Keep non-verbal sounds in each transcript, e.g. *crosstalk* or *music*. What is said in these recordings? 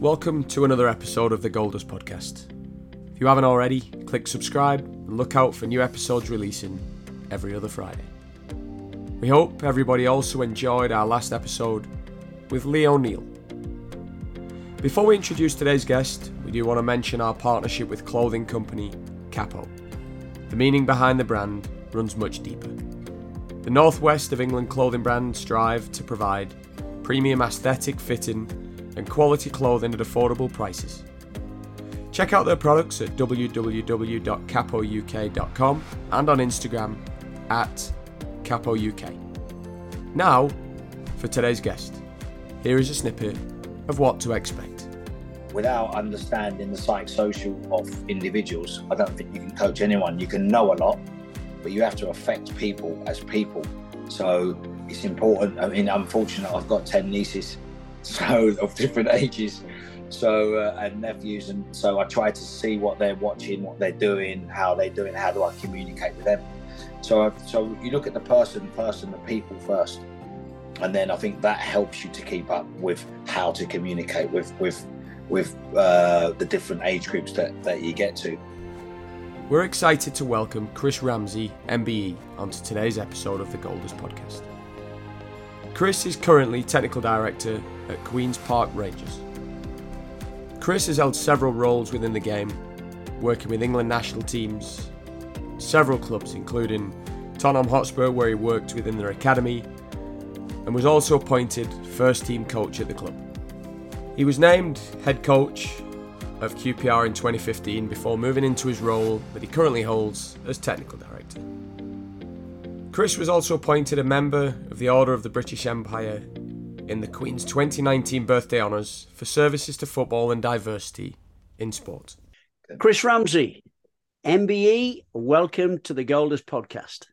Welcome to another episode of the Goldust Podcast. If you haven't already, click subscribe and look out for new episodes releasing every other Friday. We hope everybody also enjoyed our last episode with Lee O'Neill. Before we introduce today's guest, we do want to mention our partnership with clothing company Capo. The meaning behind the brand runs much deeper. The Northwest of England clothing brand strive to provide premium aesthetic fitting and quality clothing at affordable prices. Check out their products at www.capouk.com and on Instagram at capouk. Now, for today's guest. Here is a snippet of what to expect. Without understanding the psychosocial of individuals, I don't think you can coach anyone. You can know a lot, but you have to affect people as people. So it's important. I mean, I'm fortunate I've got 10 nieces *laughs* so of different ages. So uh, and nephews and so i try to see what they're watching what they're doing how they're doing how do i communicate with them. So I've, so you look at the person first the people first and then i think that helps you to keep up with how to communicate with with with uh, the different age groups that, that you get to. We're excited to welcome chris ramsey mbe onto today's episode of the Goldust podcast chris is currently technical director at Queen's Park Rangers. Chris has held several roles within the game, working with England national teams, several clubs, including Tottenham Hotspur, where he worked within their academy, and was also appointed first team coach at the club. He was named head coach of QPR in 2015 before moving into his role that he currently holds as technical director. Chris was also appointed a member of the Order of the British Empire in the Queen's 2019 birthday honours for services to football and diversity in sport. Chris Ramsey, MBE, welcome to the Goldust podcast.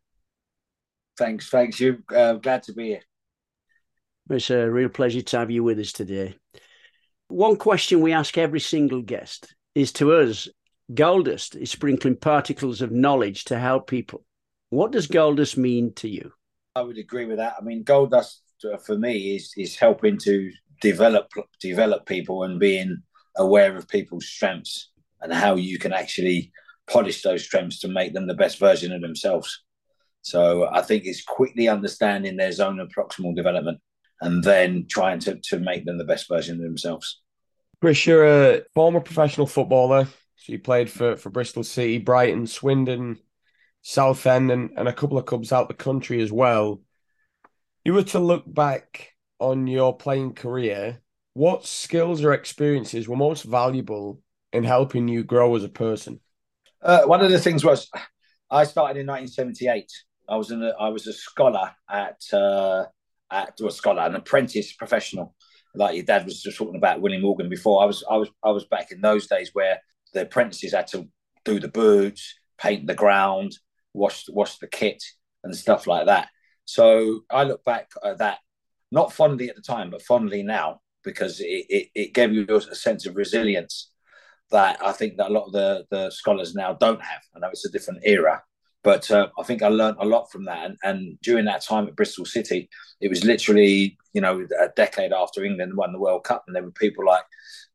Thanks, thanks. You uh, glad to be here. It's a real pleasure to have you with us today. One question we ask every single guest is to us, Goldust is sprinkling particles of knowledge to help people. What does Goldust mean to you? I would agree with that. I mean, Goldust uh, for me is is helping to develop develop people and being aware of people's strengths and how you can actually polish those strengths to make them the best version of themselves. So I think it's quickly understanding their zone of proximal development and then trying to, to make them the best version of themselves. Chris, you're a former professional footballer. So you played for, for Bristol City, Brighton, Swindon, Southend, and, and a couple of clubs out the country as well you were to look back on your playing career, what skills or experiences were most valuable in helping you grow as a person? Uh, one of the things was I started in 1978. I was in a, I was a scholar at uh, at a scholar, an apprentice professional. Like your dad was just talking about Willie Morgan before. I was I was I was back in those days where the apprentices had to do the boots, paint the ground, wash wash the kit, and stuff like that. So I look back at that not fondly at the time, but fondly now because it, it, it gave you a sense of resilience that I think that a lot of the, the scholars now don't have. I know it's a different era, but uh, I think I learned a lot from that. And, and, during that time at Bristol City, it was literally, you know, a decade after England won the World Cup, and there were people like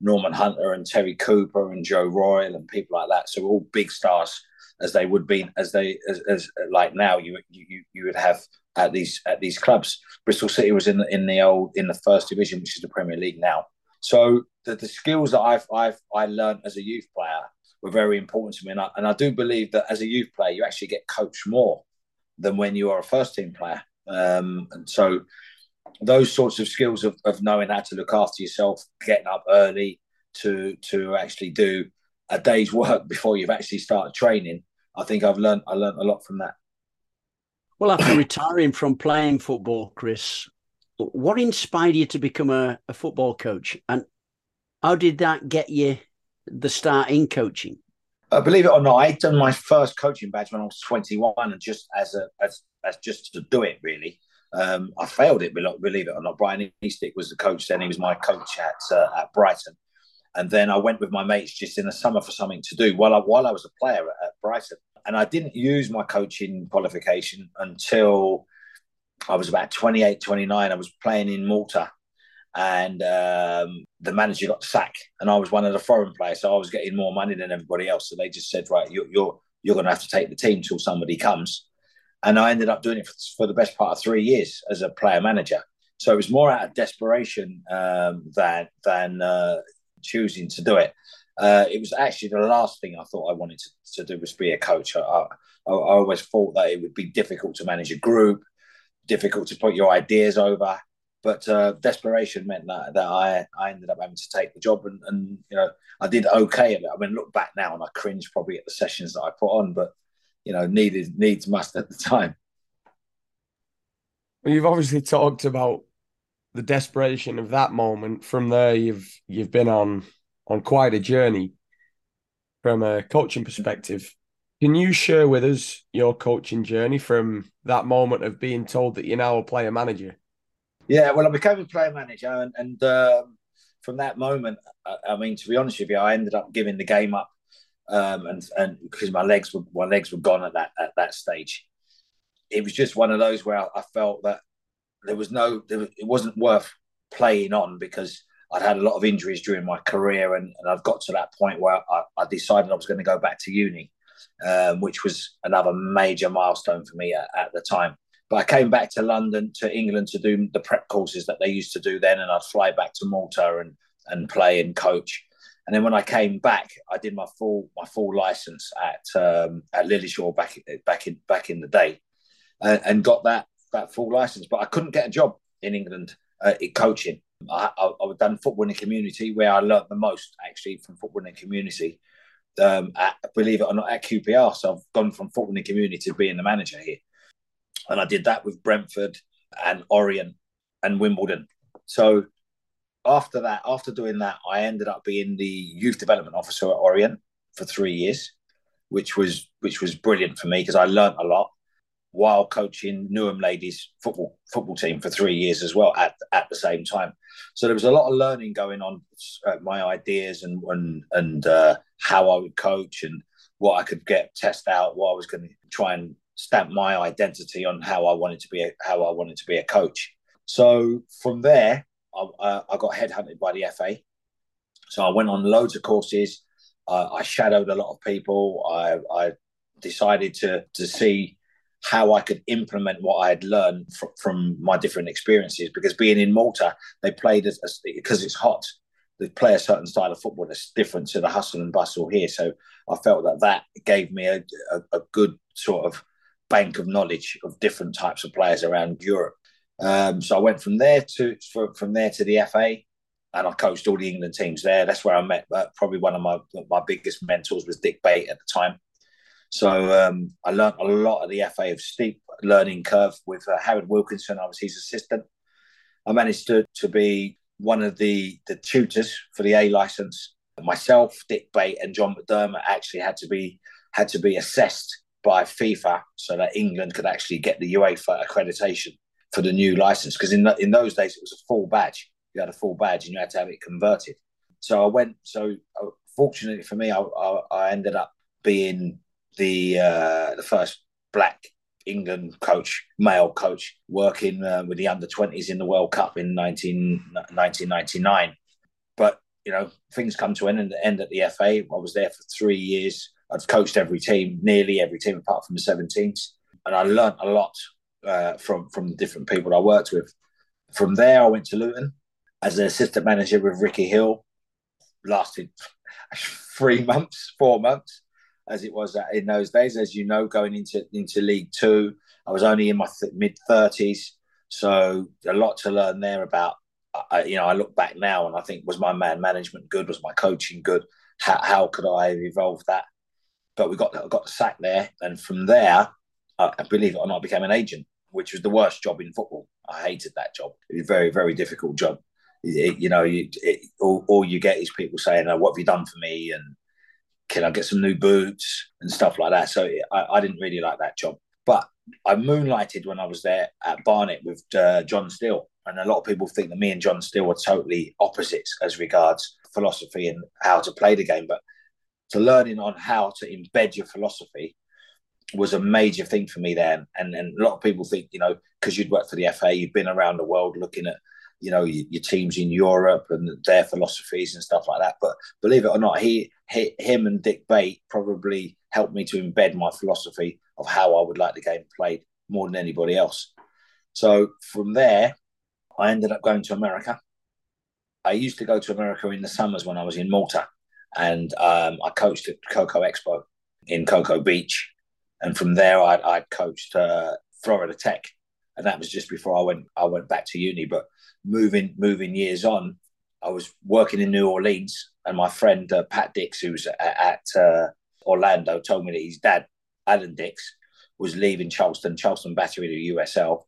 Norman Hunter and Terry Cooper and Joe Royle and people like that. So all big stars as they would be as they as, as like now you you you would have at these at these clubs. Bristol City was in the, in the old in the first division, which is the Premier League now. So the, the skills that I've I've I learned as a youth player were very important to me, and I, and I do believe that as a youth player, you actually get coached more than when you are a first team player. Um, and so those sorts of skills of, of knowing how to look after yourself, getting up early to to actually do a day's work before you've actually started training. I think I've learned I learned a lot from that. Well, after retiring from playing football, Chris, what inspired you to become a, a football coach, and how did that get you the start in coaching? Uh, believe it or not, I'd done my first coaching badge when I was 21, and just as a as, as just to do it really. Um, I failed it, believe it or not. Brian Eastick was the coach then; he was my coach at uh, at Brighton, and then I went with my mates just in the summer for something to do while I while I was a player at, at Brighton. And I didn't use my coaching qualification until I was about 28, 29. I was playing in Malta and um, the manager got sacked, and I was one of the foreign players, so I was getting more money than everybody else. So they just said, right, you're you're, you're going to have to take the team till somebody comes, and I ended up doing it for, for, the best part of three years as a player manager. So it was more out of desperation um, than than uh, choosing to do it. Uh, it was actually the last thing I thought I wanted to, to do was be a coach. I, I, I always thought that it would be difficult to manage a group, difficult to put your ideas over. But uh, desperation meant that that I, I ended up having to take the job, and, and you know I did okay at it. I mean, look back now, and I cringe probably at the sessions that I put on, but you know, needed needs must at the time. Well, you've obviously talked about the desperation of that moment. From there, you've you've been on on quite a journey from a coaching perspective. Can you share with us your coaching journey from that moment of being told that you're now a player manager? Yeah, well, I became a player manager, and, and um, from that moment, I, I, mean, to be honest with you, I ended up giving the game up, um, and and because my legs were my legs were gone at that at that stage, it was just one of those where I, I felt that there was no, there it wasn't worth playing on because I'd had a lot of injuries during my career, and, and I've got to that point where I, I decided I was going to go back to uni, um, which was another major milestone for me at, at, the time. But I came back to London, to England, to do the prep courses that they used to do then, and I'd fly back to Malta and and play and coach. And then when I came back, I did my full my full license at um, at Lilleshall back back in back in the day, and, and got that that full license. But I couldn't get a job in England uh, in coaching. I, I, I've done football in the community where I learned the most actually from football in the community. Um, at, believe it or not, at QPR. So I've gone from football in the community to being the manager here, and I did that with Brentford and Orient and Wimbledon. So after that, after doing that, I ended up being the youth development officer at Orient for three years, which was which was brilliant for me because I learned a lot while coaching Newham ladies football football team for three years as well at at the same time. So there was a lot of learning going on, uh, my ideas and and and uh, how I would coach and what I could get test out, what I was going to try and stamp my identity on how I wanted to be a, how I wanted to be a coach. So from there, I, uh, I got headhunted by the FA. So I went on loads of courses. Uh, I shadowed a lot of people. I, I decided to to see how I could implement what I had learned fr- from my different experiences. Because being in Malta, they played as, because it's hot. They play a certain style of football that's different to the hustle and bustle here. So I felt that that gave me a, a, a good sort of bank of knowledge of different types of players around Europe. Um, so I went from there to from there to the FA, and I coached all the England teams there. That's where I met. Uh, probably one of my my biggest mentors was Dick Bate at the time. So um, I learned a lot of the FA of steep learning curve with uh, Howard Wilkinson. I was his assistant. I managed to, to be one of the, the tutors for the A license. Myself, Dick Bate, and John McDermott actually had to be had to be assessed by FIFA so that England could actually get the UEFA accreditation for the new license. Because in in those days it was a full badge. You had a full badge and you had to have it converted. So I went. So uh, fortunately for me, I, I, I ended up being the uh, the first black England coach, male coach, working uh, with the under 20s in the World Cup in 19, 1999. But, you know, things come to an end, end at the FA. I was there for three years. I'd coached every team, nearly every team apart from the 17s. And I learned a lot uh, from, from the different people I worked with. From there, I went to Luton as an assistant manager with Ricky Hill. Lasted *laughs* three months, four months as it was in those days. As you know, going into into League Two, I was only in my th- mid thirties, so a lot to learn there about. Uh, you know, I look back now and I think was my man management good? Was my coaching good? How, how could I have evolved that? But we got got sacked there, and from there, uh, believe it or not, I became an agent, which was the worst job in football. I hated that job. It was a very very difficult job. It, you know, you, it, all, all you get is people saying, oh, "What have you done for me?" and can I get some new boots and stuff like that? So I, I didn't really like that job. But I moonlighted when I was there at Barnet with uh, John Still. And a lot of people think that me and John Still were totally opposites as regards philosophy and how to play the game. But to learning on how to embed your philosophy was a major thing for me then. And, and a lot of people think, you know, because you'd worked for the FA, you've been around the world looking at you know your, teams in Europe and their philosophies and stuff like that. But believe it or not, he him and Dick Bate probably helped me to embed my philosophy of how I would like the game played more than anybody else. So from there, I ended up going to America. I used to go to America in the summers when I was in Malta, and um, I coached at Cocoa Expo in Cocoa Beach, and from there I'd, I'd coached uh, Florida Tech, and that was just before I went I went back to uni. But moving moving years on, I was working in New Orleans, and my friend uh, Pat Dicks, who's at, at uh, Orlando, told me that his dad, Alan Dicks, was leaving Charleston, Charleston Battery to USL.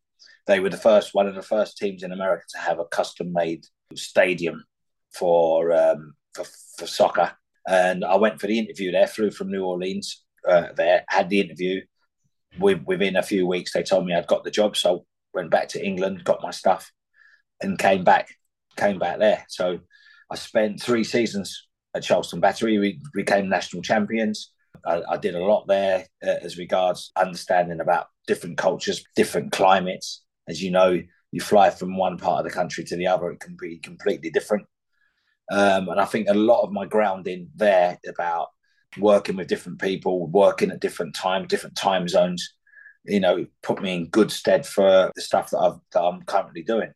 They were the first one of the first teams in America to have a custom made stadium for um, for, for soccer. And I went for the interview there, flew from New Orleans uh, there, had the interview. within a few weeks, they told me I'd got the job. So went back to England, got my stuff, and came back, came back there. So I spent three seasons at Charleston Battery. We became national champions. I, I did a lot there uh, as regards understanding about different cultures, different climates. As you know, you fly from one part of the country to the other, it can be completely different. Um, and I think a lot of my grounding there about working with different people, working at different times, different time zones, you know, put me in good stead for the stuff that, I've, that I'm currently doing.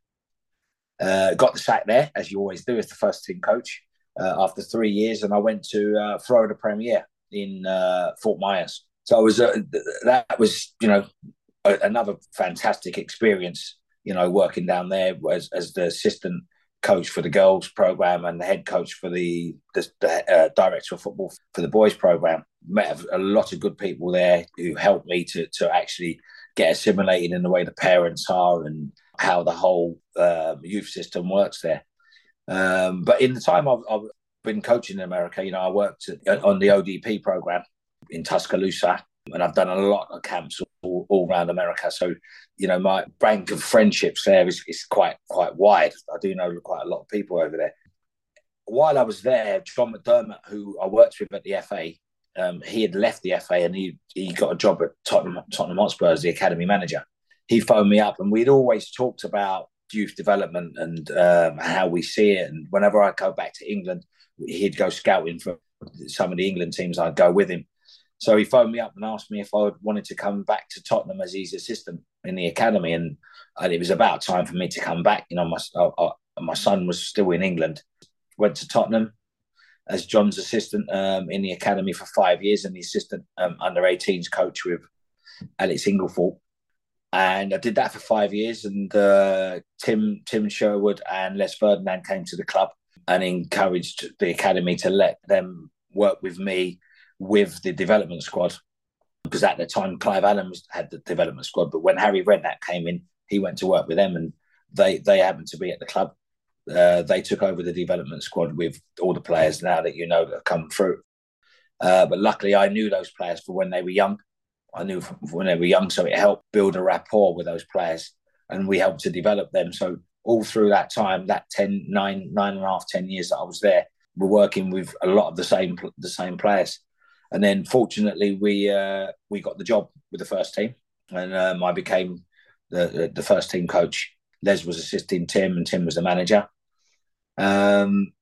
Uh, got the sack there, as you always do, as the first team coach uh, after three years, and I went to uh, Florida Premier in uh, Fort Myers. So I was uh, that was you know a, another fantastic experience. You know, working down there as as the assistant coach for the girls program and the head coach for the the, the uh, director of football for the boys program. Met a lot of good people there who helped me to to actually get assimilated in the way the parents are and how the whole uh, youth system works there. Um, but in the time I've, I've, been coaching in America, you know, I worked at, on the ODP program in Tuscaloosa, and I've done a lot of camps all, all around America. So, you know, my bank of friendships there is, is quite quite wide. I do know quite a lot of people over there. While I was there, John McDermott, who I worked with at the FA, um, he had left the FA and he he got a job at Tottenham Tottenham Hotspur as the academy manager. He phoned me up, and we'd always talked about youth development and um, how we see it. And whenever I go back to England, he'd go scouting for some of the England teams. I'd go with him. So he phoned me up and asked me if I wanted to come back to Tottenham as his assistant in the academy, and, and it was about time for me to come back. You know, my I, I, my son was still in England. Went to Tottenham as John's assistant um, in the academy for five years, and the assistant um, under 18s coach with Alex Inglethorpe and I did that for five years. And uh, Tim Tim Sherwood and Les Ferdinand came to the club and encouraged the academy to let them work with me with the development squad. Because at the time, Clive Allen had the development squad, but when Harry Redknapp came in, he went to work with them, and they they happened to be at the club. Uh, they took over the development squad with all the players now that you know that have come through. Uh, but luckily, I knew those players for when they were young, I knew when they were young, so it helped build a rapport with those players, and we helped to develop them. So all through that time, that 10, nine, nine and a half, 10 years that I was there, we're working with a lot of the same the same players. And then fortunately, we uh, we got the job with the first team, and um, I became the, the, the first team coach. Les was assisting Tim, and Tim was the manager. Um,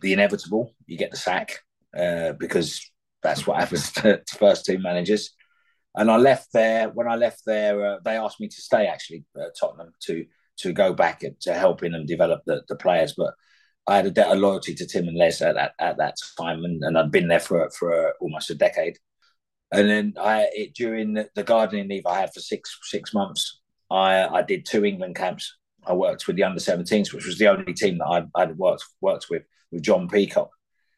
the inevitable, you get the sack uh, because that's what happens to, *laughs* to first team managers and I left there. When I left there, uh, they asked me to stay actually at Tottenham to to go back and to helping them develop the, the players. But I had a debt of loyalty to Tim and Les at that at that time, and, and I'd been there for for almost a decade. And then I it, during the, gardening leave I had for six six months, I I did two England camps. I worked with the under 17s, which was the only team that I'd, I'd worked worked with with John Peacock.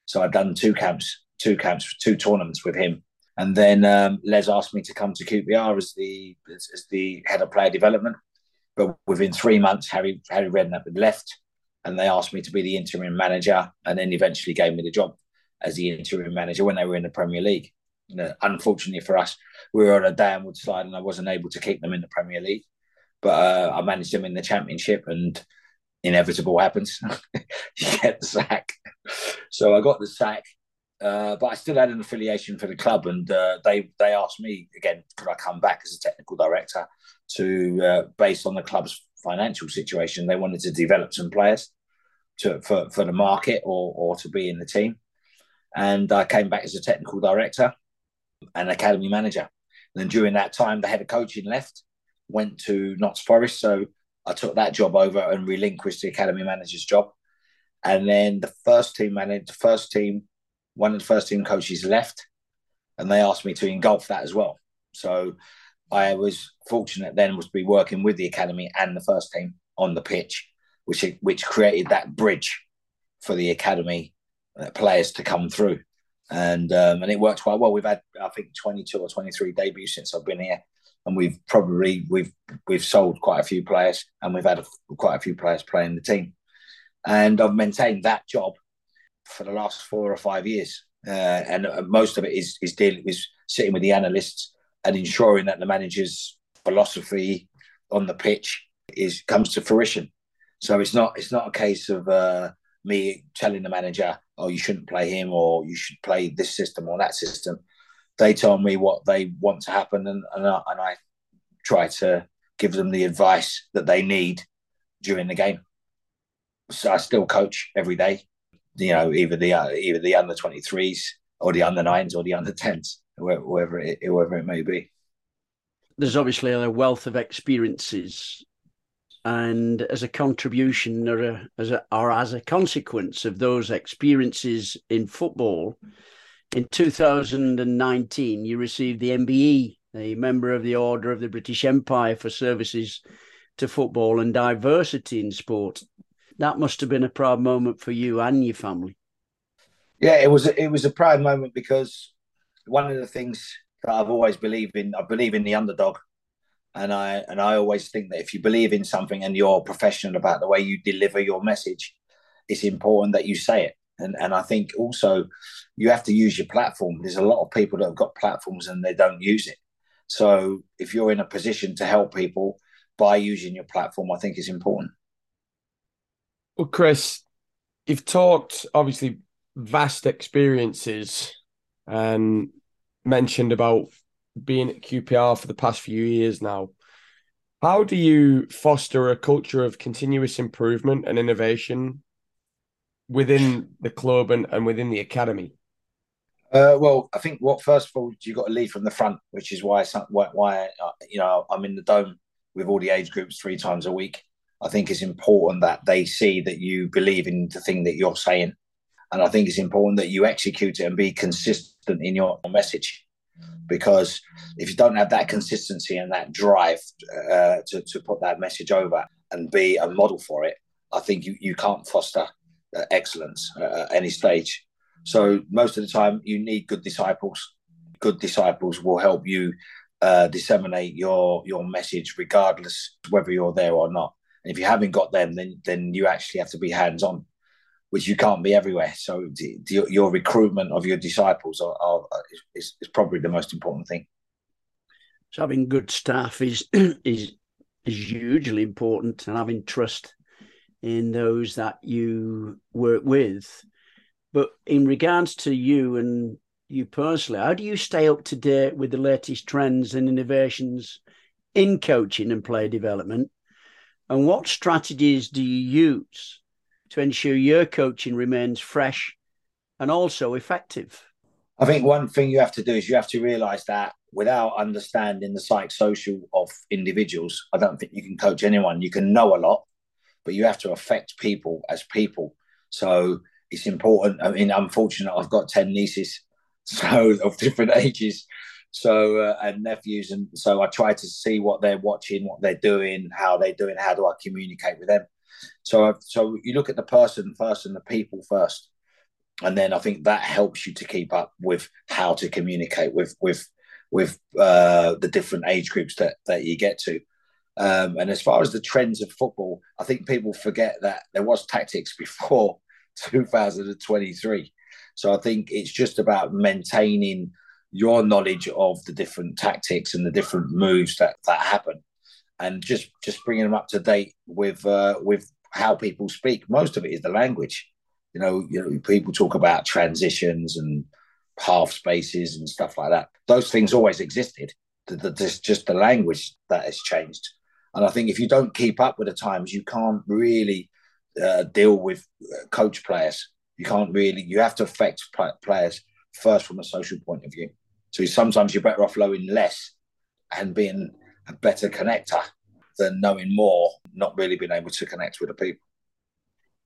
So I'd done two camps, two camps, two tournaments with him and then um, Les asked me to come to QPR as the as, as, the head of player development. But within three months, Harry Harry Redknapp had left, and they asked me to be the interim manager, and then eventually gave me the job as the interim manager when they were in the Premier League. You know, unfortunately for us, we were on a downward slide, and I wasn't able to keep them in the Premier League. But uh, I managed them in the Championship, and inevitable happens. *laughs* you get the sack. So I got the sack, uh, but I still had an affiliation for the club, and uh, they they asked me again, could I come back as a technical director to uh, based on the club's financial situation. They wanted to develop some players to for, for the market or or to be in the team. And I came back as a technical director and academy manager. And then during that time, the head of coaching left, went to Notts Forest. So I took that job over and relinquished the academy manager's job. And then the first team manager, the first team, one of the first team coaches left, and they asked me to engulf that as well. So I was fortunate then was to be working with the academy and the first team on the pitch, which which created that bridge for the academy uh, players to come through, and um, and it worked quite well. We've had I think twenty two or twenty three debuts since I've been here, and we've probably we've we've sold quite a few players, and we've had a, quite a few players playing the team, and I've maintained that job for the last four or five years, uh, and uh, most of it is is dealing is sitting with the analysts and ensuring that the manager's philosophy on the pitch is comes to fruition. So it's not it's not a case of uh, me telling the manager, "Oh, you shouldn't play him," or "You should play this system or that system." They tell me what they want to happen, and and I, and I try to give them the advice that they need during the game. So I still coach every day. You know, either the uh, either the under twenty threes or the under nines or the under tens whoever it, whoever it may be. There's obviously a wealth of experiences, and as a contribution or a, as a, or as a consequence of those experiences in football, in 2019 you received the MBE, a member of the Order of the British Empire for services to football and diversity in sport. That must have been a proud moment for you and your family. Yeah, it was. It was a proud moment because one of the things that I've always believed in, I believe in the underdog. And I and I always think that if you believe in something and you're professional about the way you deliver your message, it's important that you say it. And and I think also you have to use your platform. There's a lot of people that have got platforms and they don't use it. So if you're in a position to help people by using your platform, I think is important. Well, Chris, you've talked obviously vast experiences and mentioned about being at QPR for the past few years now. How do you foster a culture of continuous improvement and innovation within the club and, and within the academy? Uh, well, I think what first of all you've got to lead from the front, which is why why, why uh, you know I'm in the dome with all the age groups three times a week. I think it's important that they see that you believe in the thing that you're saying, and I think it's important that you execute it and be consistent in your message. Because if you don't have that consistency and that drive uh, to, to put that message over and be a model for it, I think you, you can't foster uh, excellence at any stage. So most of the time, you need good disciples. Good disciples will help you uh, disseminate your your message, regardless whether you're there or not. And if you haven't got them, then then you actually have to be hands on which you can't be everywhere. So your recruitment of your disciples are, are, is, is probably the most important thing. So having good staff is *clears throat* is is hugely important, and having trust in those that you work with. But in regards to you and you personally, how do you stay up to date with the latest trends and innovations in coaching and player development? And what strategies do you use to ensure your coaching remains fresh and also effective? I think one thing you have to do is you have to realize that without understanding the psychosocial of individuals, I don't think you can coach anyone. You can know a lot, but you have to affect people as people. So it's important. I mean, I'm fortunate I've got 10 nieces, *laughs* so of different ages. So uh, and nephews, and so I try to see what they're watching, what they're doing, how they're doing, how do I communicate with them. So, so you look at the person first and the people first, and then I think that helps you to keep up with how to communicate with with with uh, the different age groups that that you get to. Um, and as far as the trends of football, I think people forget that there was tactics *laughs* before 2023. So I think it's just about maintaining your knowledge of the different tactics and the different moves that that happen and just just bringing them up to date with uh, with how people speak. Most of it is the language. You know, you know, people talk about transitions and half spaces and stuff like that. Those things always existed. There's just the language that has changed. And I think if you don't keep up with the times, you can't really uh, deal with uh, coach players. You can't really. You have to affect players first from a social point of view. So sometimes you're better off knowing less and being a better connector than knowing more, not really being able to connect with the people.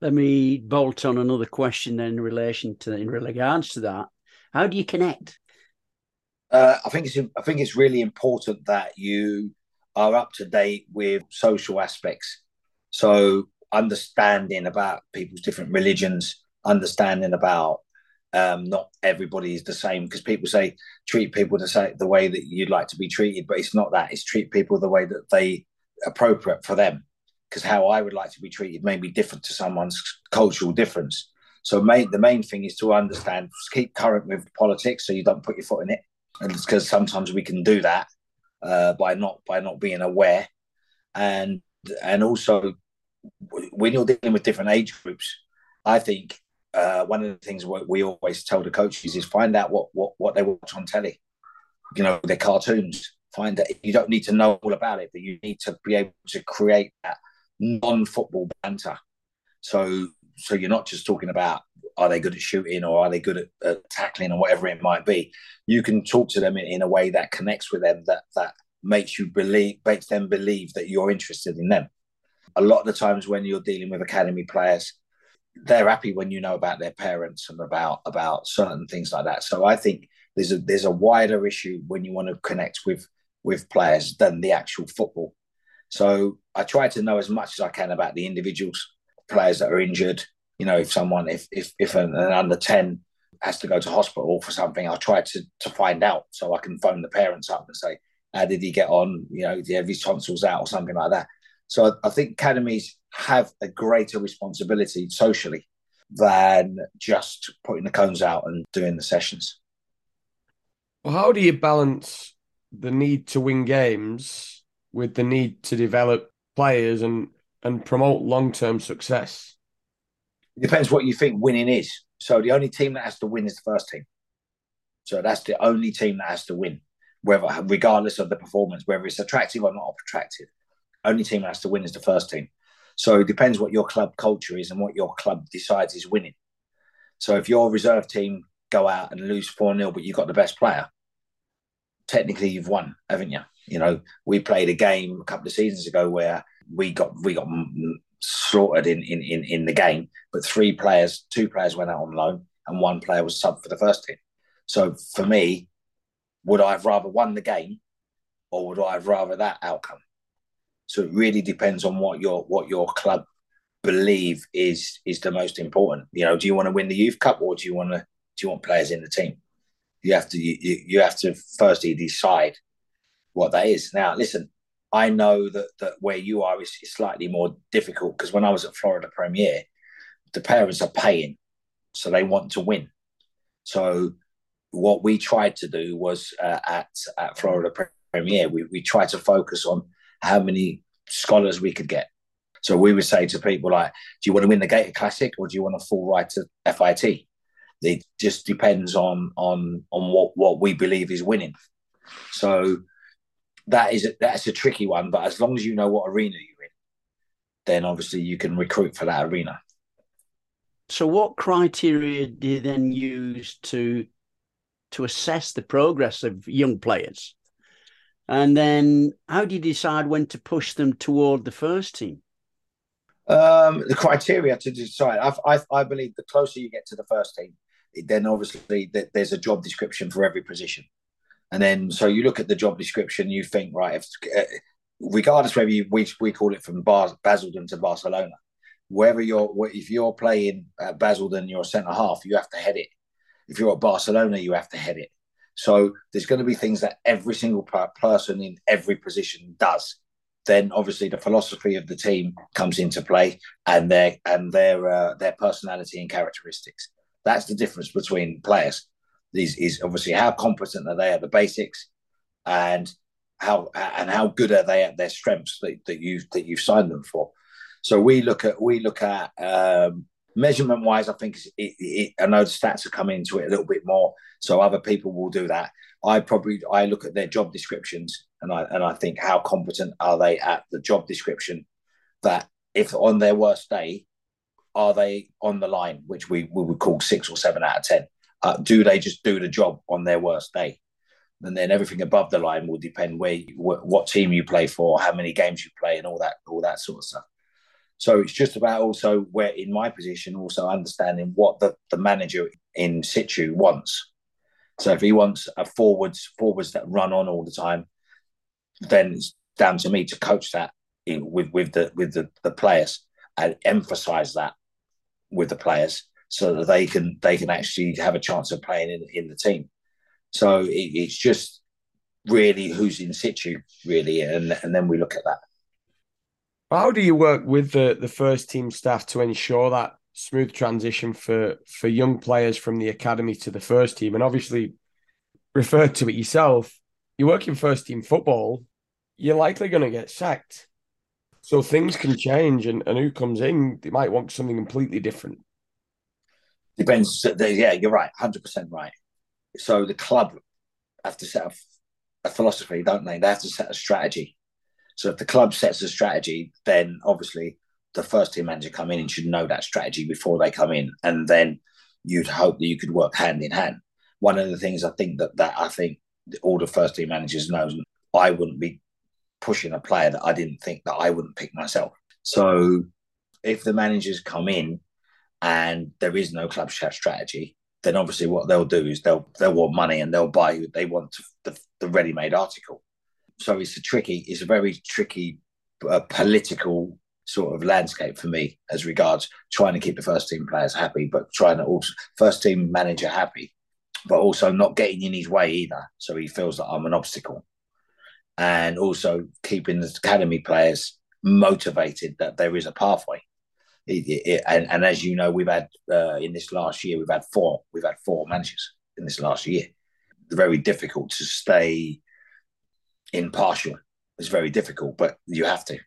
Let me bolt on another question then in relation to in regards to that. How do you connect? Uh, I think it's I think it's really important that you are up to date with social aspects. So understanding about people's different religions, understanding about um, not everybody is the same because people say treat people the same the way that you'd like to be treated, but it's not that. It's treat people the way that they appropriate for them. Because how I would like to be treated may be different to someone's cultural difference. So main, the main thing is to understand, keep current with politics, so you don't put your foot in it, and because sometimes we can do that uh, by not by not being aware, and and also when you're dealing with different age groups, I think uh, one of the things we always tell the coaches is find out what, what, what they watch on telly, you know, their cartoons. Find that you don't need to know all about it, but you need to be able to create that non-football banter. So, so you're not just talking about are they good at shooting or are they good at, at tackling or whatever it might be. You can talk to them in, in a way that connects with them, that that makes you believe, makes them believe that you're interested in them. A lot of the times when you're dealing with academy players, they're happy when you know about their parents and about about certain things like that. So I think there's a there's a wider issue when you want to connect with with players than the actual football. So I try to know as much as I can about the individuals, players that are injured. You know, if someone if if if an, an under ten has to go to hospital for something, I try to to find out so I can phone the parents up and say, how did he get on? You know, do you have his tonsils out or something like that? So I, I think academies have a greater responsibility socially than just putting the cones out and doing the sessions. Well, how do you balance the need to win games with the need to develop players and and promote long term success? It depends what you think winning is. So the only team that has to win is the first team. So that's the only team that has to win, whether regardless of the performance, whether it's attractive or not attractive. Only team that has to win is the first team. So it depends what your club culture is and what your club decides is winning. So if your reserve team go out and lose 4 0, but you've got the best player, technically you've won, haven't you? You know, we played a game a couple of seasons ago where we got we got slaughtered in, in, in, in the game, but three players, two players went out on loan and one player was sub for the first team. So for me, would I have rather won the game or would I have rather that outcome? So it really depends on what your what your club believe is is the most important. You know, do you want to win the youth cup or do you want to do you want players in the team? You have to you, you have to firstly decide what that is. Now, listen, I know that that where you are is, is slightly more difficult because when I was at Florida Premier, the parents are paying, so they want to win. So what we tried to do was uh, at at Florida Premier, we we tried to focus on how many scholars we could get. So we would say to people like, do you want to win the Gator Classic or do you want a full ride to FIT? It just depends on on on what what we believe is winning. So that is that's a tricky one, but as long as you know what arena you're in, then obviously you can recruit for that arena. So, what criteria do you then use to to assess the progress of young players? And then how do you decide when to push them toward the first team? Um, the criteria to decide, I, I, I, believe the closer you get to the first team, then obviously there's a job description for every position. And then, so you look at the job description, you think, right, if, uh, regardless whether you, we, we call it from Bar- Basildon to Barcelona, wherever you're, if you're playing at Basildon, you're a centre half, you have to head it. If you're at Barcelona, you have to head it. So there's going to be things that every single person in every position does. Then obviously the philosophy of the team comes into play, and their and their uh, their personality and characteristics. That's the difference between players. Is is obviously how competent are they at the basics, and how and how good are they at their strengths that, that you that you've signed them for. So we look at we look at um, measurement wise, I think it, it, I know the stats are coming into it a little bit more, so other people will do that. I probably I look at their job descriptions and I and I think how competent are they at the job description that if on their worst day are they on the line, which we, we would call six or seven out of ten? Uh, do they just do the job on their worst day? And then everything above the line will depend where you, what team you play for, how many games you play, and all that all that sort of stuff. So it's just about also where in my position, also understanding what the, the manager in situ wants. So if he wants a forwards forwards that run on all the time, then it's down to me to coach that with with the with the, the players and emphasize that with the players so that they can they can actually have a chance of playing in, in the team. So it, it's just really who's in situ really, and and then we look at that. How do you work with the the first team staff to ensure that smooth transition for for young players from the academy to the first team? And obviously, referred to it yourself, you work in first team football, you're likely going to get sacked. So things can change, and, and who comes in, they might want something completely different. Depends. Yeah, you're right, hundred percent right. So the club have to set a, a philosophy, don't they? They have to set a strategy so if the club sets a strategy, then obviously the first team manager come in and should know that strategy before they come in, and then you'd hope that you could work hand in hand. One of the things I think that that I think all the first team managers know, I wouldn't be pushing a player that I didn't think that I wouldn't pick myself. So if the managers come in and there is no club strategy, then obviously what they'll do is they'll they'll want money and they'll buy they want the, the ready-made article so it's a tricky, it's a very tricky uh, political sort of landscape for me as regards trying to keep the first team players happy, but trying to also first team manager happy, but also not getting in his way either. So he feels that I'm an obstacle, and also keeping the academy players motivated that there is a pathway. It, it, and, and as you know, we've had uh, in this last year, we've had four, we've had four managers in this last year. Very difficult to stay impartial. It's very difficult, but you have to.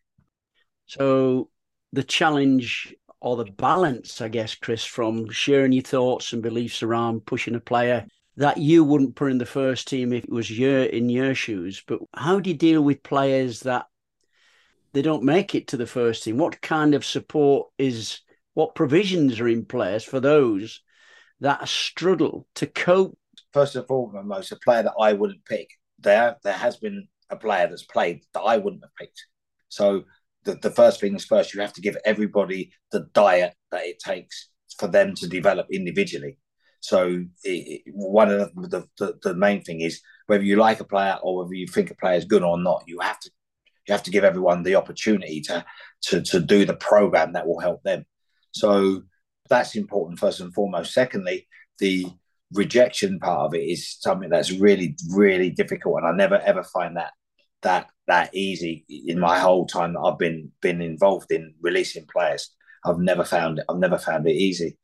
So the challenge or the balance, I guess, Chris, from sharing your thoughts and beliefs around pushing a player that you wouldn't put in the first team if it was your in your shoes. But how do you deal with players that they don't make it to the first team? What kind of support is what provisions are in place for those that struggle to cope? First and foremost, a player that I wouldn't pick there there has been a player that's played that I wouldn't have picked. So the, the first thing is first, you have to give everybody the diet that it takes for them to develop individually. So it, one of the, the, the main thing is whether you like a player or whether you think a player is good or not, you have to you have to give everyone the opportunity to to to do the program that will help them. So that's important first and foremost. Secondly, the rejection part of it is something that's really really difficult and i never ever find that that that easy in my whole time that i've been been involved in releasing players i've never found it i've never found it easy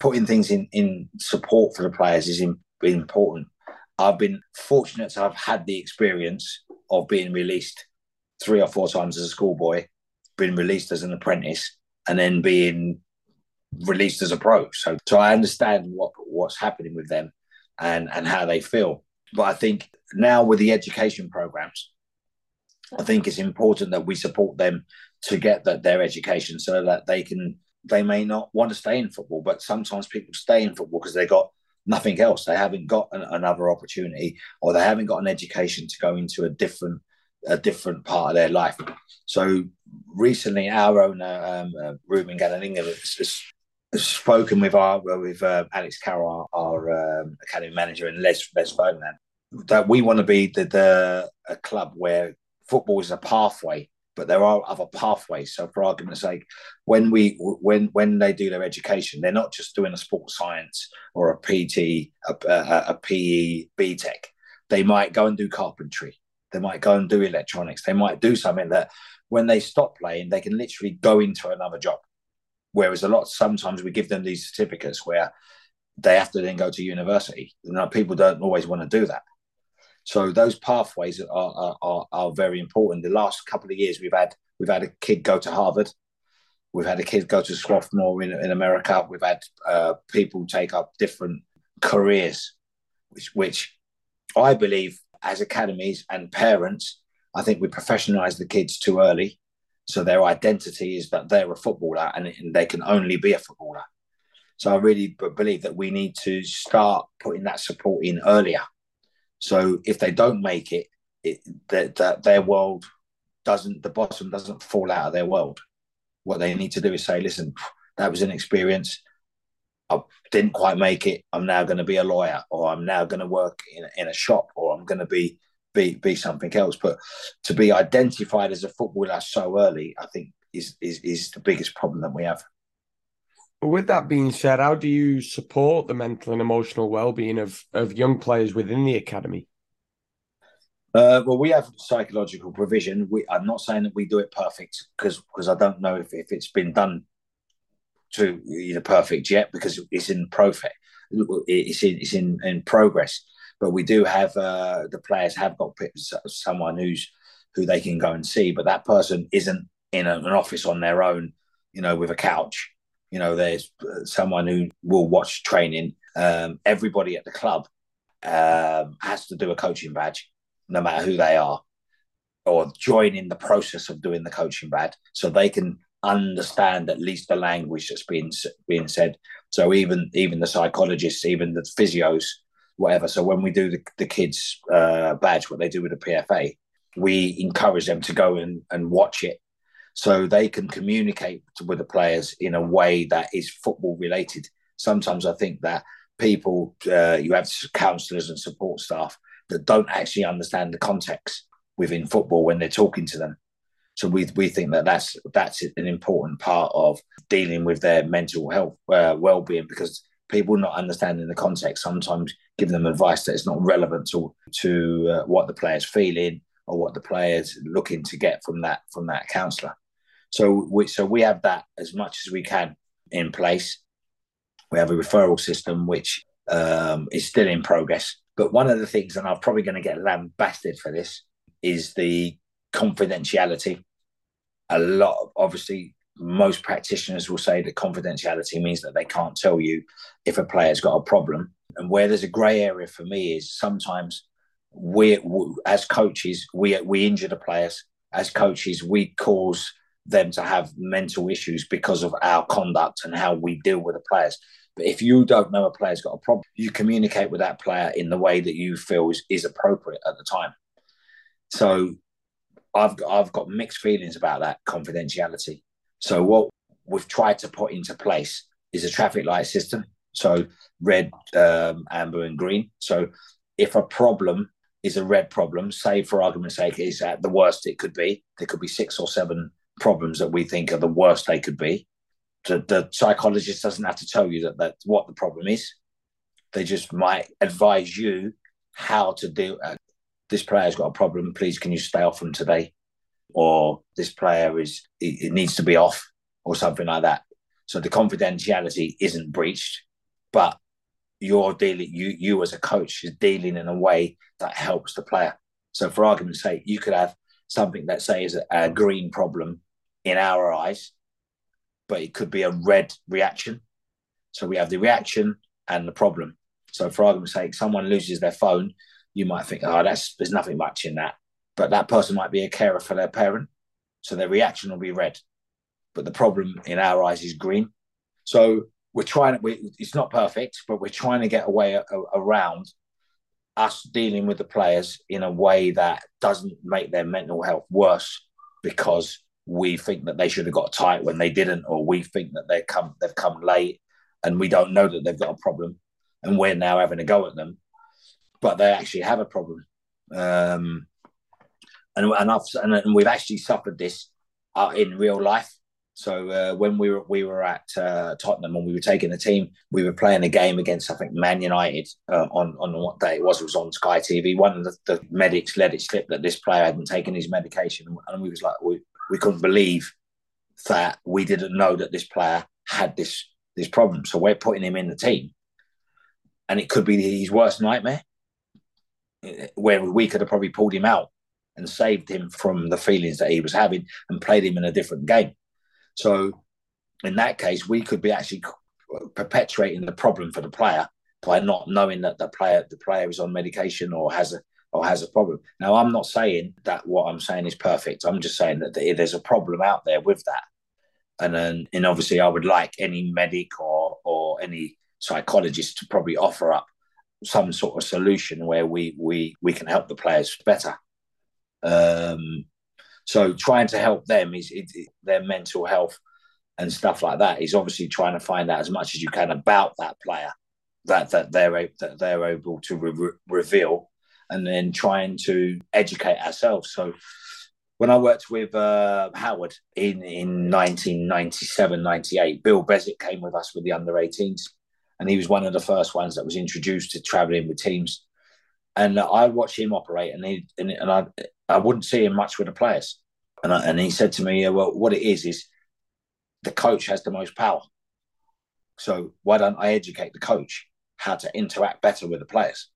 putting things in in support for the players is in, important i've been fortunate to have had the experience of being released three or four times as a schoolboy being released as an apprentice and then being released as a pro. So, so I understand what what's happening with them and and how they feel. But I think now with the education programs, I think it's important that we support them to get that their education so that they can they may not want to stay in football, but sometimes people stay in football because they got nothing else. They haven't got an, another opportunity, or they haven't got an education to go into a different a different part of their life. So recently, our owner um, uh, Ruben Gnanalingam has, spoken with our with uh, Alex Carroll, our, our um, academy manager, and Les Les Ferdinand, that we want to be the, the a club where football is a pathway, but there are other pathways. So, for argument's sake, when we when when they do their education, they're not just doing a sports science or a PT, a, a, a PE, BTEC. They might go and do carpentry. They might go and do electronics. They might do something that, when they stop playing, they can literally go into another job. Whereas a lot sometimes we give them these certificates where they have to then go to university. You know, people don't always want to do that. So those pathways are, are, are, very important. The last couple of years, we've had we've had a kid go to Harvard, we've had a kid go to Swarthmore in, in America, we've had uh, people take up different careers, which which I believe as academies and parents I think we professionalize the kids too early. So their identity is that they're a footballer and, and they can only be a footballer. So I really believe that we need to start putting that support in earlier. So if they don't make it, it that, that their world doesn't, the bottom doesn't fall out of their world. What they need to do is say, listen, that was an experience. I didn't quite make it. I'm now going to be a lawyer, or I'm now going to work in, in a shop, or I'm going to be be be something else. But to be identified as a footballer so early, I think is is is the biggest problem that we have. With that being said, how do you support the mental and emotional well-being of of young players within the academy? Uh, well, we have psychological provision. We, I'm not saying that we do it perfect because because I don't know if, if it's been done to know perfect yet because it's in profit. It's in it's in, in progress. But we do have uh, the players have got someone who's who they can go and see, but that person isn't in an office on their own, you know, with a couch. You know, there's uh, someone who will watch training. Um, everybody at the club um, has to do a coaching badge, no matter who they are, or join in the process of doing the coaching badge, so they can understand at least the language that's being being said. So even even the psychologists, even the physios, whatever. So when we do the, the kids uh, badge, what they do with the PFA, we encourage them to go and, and watch it so they can communicate with the players in a way that is football related. Sometimes I think that people, uh, you have counsellors and support staff that don't actually understand the context within football when they're talking to them. So we we think that that's that's an important part of dealing with their mental health uh, well being because people not understanding the context sometimes give them advice that is not relevant to to uh, what the player's feeling or what the player's looking to get from that from that counsellor. So we so we have that as much as we can in place. We have a referral system which um, is still in progress. But one of the things, and I'm probably going to get lambasted for this, is the confidentiality. A lot of obviously most practitioners will say that confidentiality means that they can't tell you if a player's got a problem. And where there's a grey area for me is sometimes we, as coaches, we we injure the players. As coaches, we cause them to have mental issues because of our conduct and how we deal with the players. But if you don't know a player's got a problem, you communicate with that player in the way that you feel is, is appropriate at the time. So I've got, I've got mixed feelings about that confidentiality. So what we've tried to put into place is a traffic light system. So red, um, amber, and green. So if a problem is a red problem, say for argument's sake, is at the worst it could be, there could be six or seven problems that we think are the worst they could be. The, the psychologist doesn't have to tell you that that's what the problem is. They just might advise you how to deal. Uh, this player's got a problem. Please, can you stay off them today? or this player is it, needs to be off or something like that. So the confidentiality isn't breached, but you're dealing you you as a coach is dealing in a way that helps the player. So for argument's sake, you could have something that say is a green problem in our eyes, but it could be a red reaction. So we have the reaction and the problem. So for argument's sake, someone loses their phone, you might think, oh, that's there's nothing much in that but that person might be a carer for their parent. So their reaction will be red. But the problem in our eyes is green. So we're trying, it's not perfect, but we're trying to get away a, a, around us dealing with the players in a way that doesn't make their mental health worse because we think that they should have got tight when they didn't, or we think that they come they've come late and we don't know that they've got a problem, and we're now having a go at them, but they actually have a problem. Um, and and I've and, we've actually suffered this uh, in real life. So uh, when we were we were at uh, Tottenham and we were taking the team, we were playing a game against I think Man United uh, on on what day it was. It was on Sky TV. One of the, the, medics let it slip that this player hadn't taken his medication, and we was like we we couldn't believe that we didn't know that this player had this this problem. So we're putting him in the team, and it could be his worst nightmare. Eh, where we could have probably pulled him out and saved him from the feelings that he was having and played him in a different game. So in that case, we could be actually perpetuating the problem for the player by not knowing that the player the player is on medication or has a or has a problem. Now, I'm not saying that what I'm saying is perfect. I'm just saying that there's a problem out there with that. And then, and obviously, I would like any medic or or any psychologist to probably offer up some sort of solution where we we we can help the players better. Um, so trying to help them is their mental health and stuff like that is obviously trying to find out as much as you can about that player that that they're that they're able to re- reveal, and then trying to educate ourselves. So when I worked with uh, Howard in in 1997, 98, Bill Beswick came with us with the under 18s, and he was one of the first ones that was introduced to traveling with teams. And I watched him operate, and he and, and I I wouldn't see him much with the players. And I, and he said to me, "Well, what it is is the coach has the most power. So why don't I educate the coach how to interact better with the players?"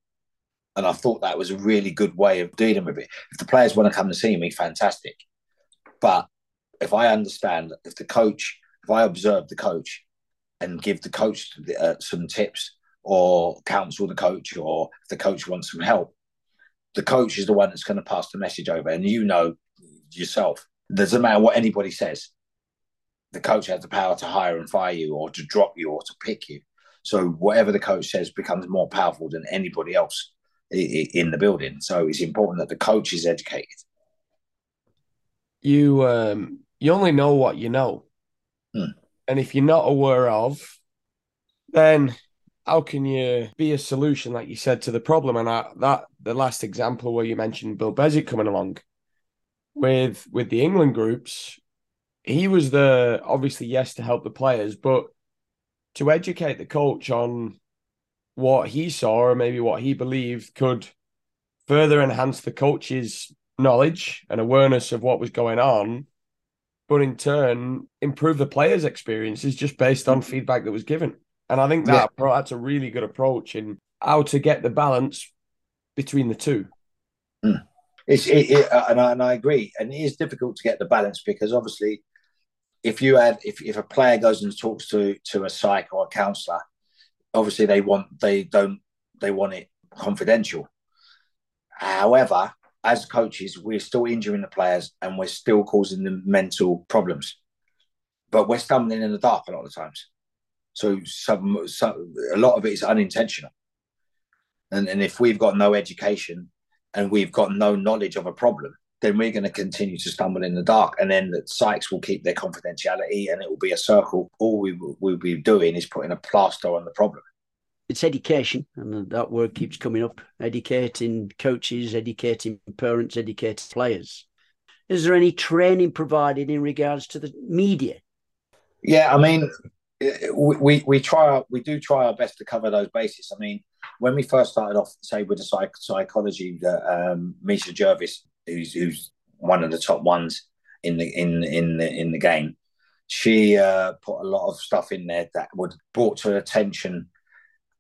And I thought that was a really good way of dealing with it. If the players want to come and see me, fantastic. But if I understand, if the coach, if I observe the coach and give the coach uh, some tips or counsel the coach, or if the coach wants some help, the coach is the one that's going to pass the message over. And you know yourself, doesn't matter what anybody says, the coach has the power to hire and fire you, or to drop you, or to pick you. So whatever the coach says becomes more powerful than anybody else in the building. So it's important that the coach is educated. You um, you only know what you know, hmm. and if you're not aware of, then how can you be a solution, like you said, to the problem? And I, that the last example where you mentioned Bill Beswick coming along with with the England groups, he was the obviously yes to help the players, but to educate the coach on what he saw or maybe what he believed could further enhance the coach's knowledge and awareness of what was going on, but in turn improve the players' experiences just based on feedback that was given. And I think that yeah. that's a really good approach in how to get the balance between the two. Mm. It's it, it, uh, and, I, and I agree, and it is difficult to get the balance because obviously, if you had if, if a player goes and talks to to a psych or a counsellor, obviously they want they don't they want it confidential. However, as coaches, we're still injuring the players and we're still causing them mental problems. But we're stumbling in the dark a lot of times. So some, some a lot of it is unintentional. And, and if we've got no education and we've got no knowledge of a problem, then we're going to continue to stumble in the dark. And then the sites will keep their confidentiality and it will be a circle. All we will be doing is putting a plaster on the problem. It's education, and that word keeps coming up educating coaches, educating parents, educating players. Is there any training provided in regards to the media? Yeah, I mean, we, we try our, we do try our best to cover those bases. I mean, when we first started off, say with the psych, psychology, that um, Misia Gervis who's who's one of the top ones in the in in the in the game. She uh, put a lot of stuff in there that would brought to attention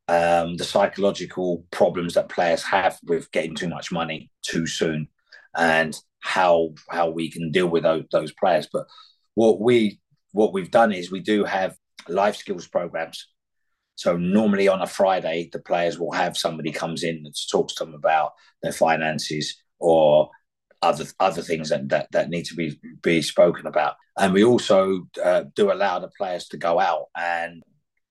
um, the psychological problems that players have with getting too much money too soon, and how how we can deal with those, those players. But what we what we've done is we do have life skills programs. So normally on a Friday, the players will have somebody comes in and talks to them about their finances or other other things that, that, that need to be be spoken about. And we also uh, do allow the players to go out and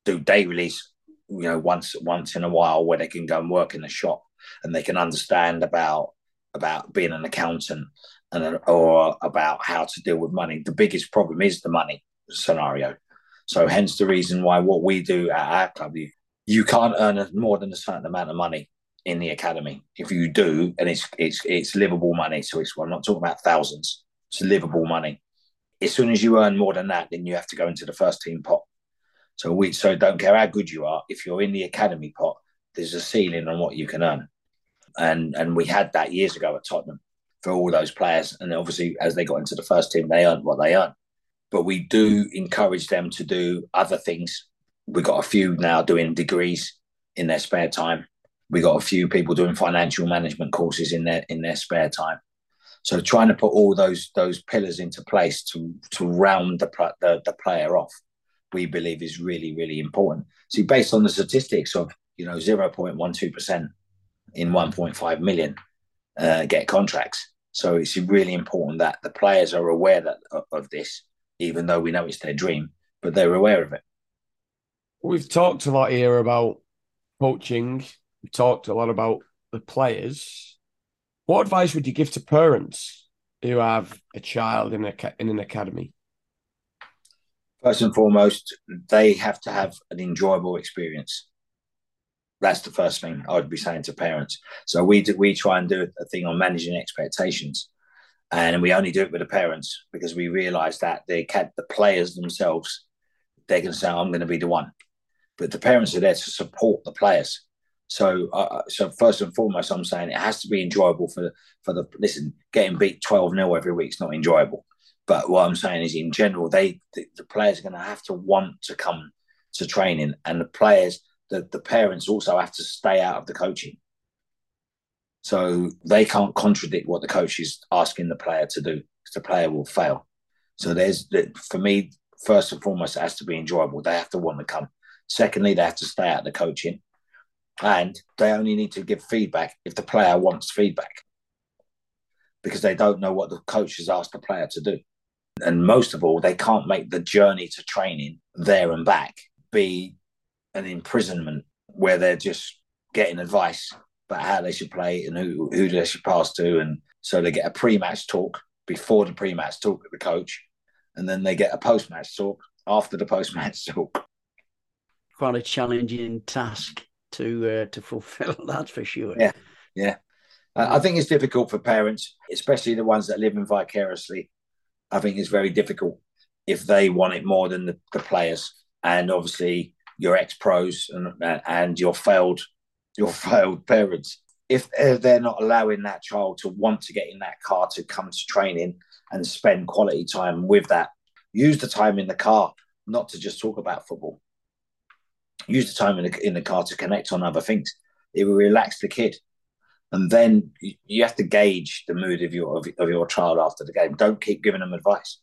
do day release, you know, once once in a while where they can go and work in the shop and they can understand about about being an accountant and or about how to deal with money. The biggest problem is the money scenario. So hence the reason why what we do at our club, you, you can't earn more than a certain amount of money in the academy. If you do, and it's it's it's livable money, so it's I'm not talking about thousands. It's livable money. As soon as you earn more than that, then you have to go into the first team pot. So we so don't care how good you are. If you're in the academy pot, there's a ceiling on what you can earn, and and we had that years ago at Tottenham for all those players. And obviously, as they got into the first team, they earned what they earned. But we do encourage them to do other things. We've got a few now doing degrees in their spare time we got a few people doing financial management courses in their in their spare time. So trying to put all those those pillars into place to to round the the, the player off, we believe is really really important. See, based on the statistics of you know zero point one two percent in one point five million, uh, get contracts. So it's really important that the players are aware that of, this, even though we know it's their dream, but they're aware of it. We've talked a lot here about coaching. We've talked a lot about the players. What advice would you give to parents who have a child in a in an academy? First and foremost, they have to have an enjoyable experience. That's the first thing I would be saying to parents. So we do, we try and do a thing on managing expectations, and we only do it with the parents because we realise that they can the players themselves going to say I'm going to be the one, but the parents are there to support the players. So, uh, so first and foremost, I'm saying it has to be enjoyable for for the listen. Getting beat twelve 0 every week is not enjoyable. But what I'm saying is, in general, they the, the players are going to have to want to come to training, and the players, the the parents also have to stay out of the coaching. So they can't contradict what the coach is asking the player to do, because the player will fail. So there's for me, first and foremost, it has to be enjoyable. They have to want to come. Secondly, they have to stay out of the coaching. And they only need to give feedback if the player wants feedback because they don't know what the coach has asked the player to do. And most of all, they can't make the journey to training there and back be an imprisonment where they're just getting advice about how they should play and who, who they should pass to. And so they get a pre match talk before the pre match talk with the coach, and then they get a post match talk after the post match talk. Quite a challenging task to uh, to fulfill. *laughs* That's for sure. Yeah, yeah. Uh, I think it's difficult for parents, especially the ones that live in vicariously. I think it's very difficult if they want it more than the, the players, and obviously your ex pros and and your failed your *laughs* failed parents. If they're not allowing that child to want to get in that car to come to training and spend quality time with that, use the time in the car not to just talk about football use the time in the, in the car to connect on other things. It will relax the kid. And then you, have to gauge the mood of your of, of, your child after the game. Don't keep giving them advice.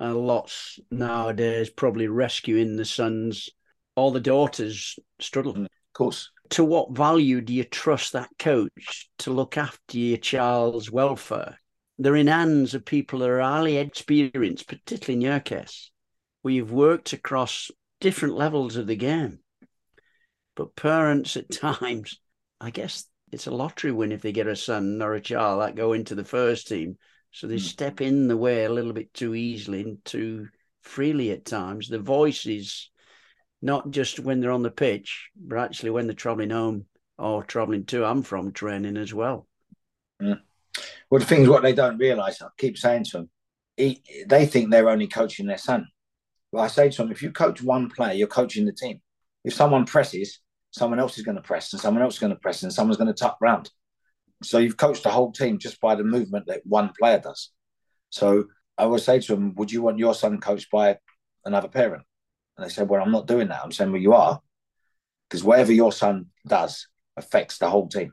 Uh, lots nowadays probably rescuing the sons or the daughters struggle. Mm, of course. To what value do you trust that coach to look after your child's welfare? They're in hands of people that are highly experienced, particularly in your case, where you've worked across different levels of the game. But parents at *laughs* times, I guess it's a lottery win if they get a son or a child that go into the first team. So they mm. step in the way a little bit too easily and too freely at times. The voice is not just when they're on the pitch, but actually when they're traveling home or traveling to and from training as well. Mm. Well, the thing is, what they don't realise, I keep saying to them, he, they think they're only coaching their son. Well, I say to them, if you coach one player, you're coaching the team. If someone presses, someone else is going to press, and someone else is going to press, and someone's going to tuck round. So you've coached the whole team just by the movement that one player does. So I would say to them, would you want your son coached by another parent? And they said, well, I'm not doing that. I'm saying, well, you are, because whatever your son does affects the whole team.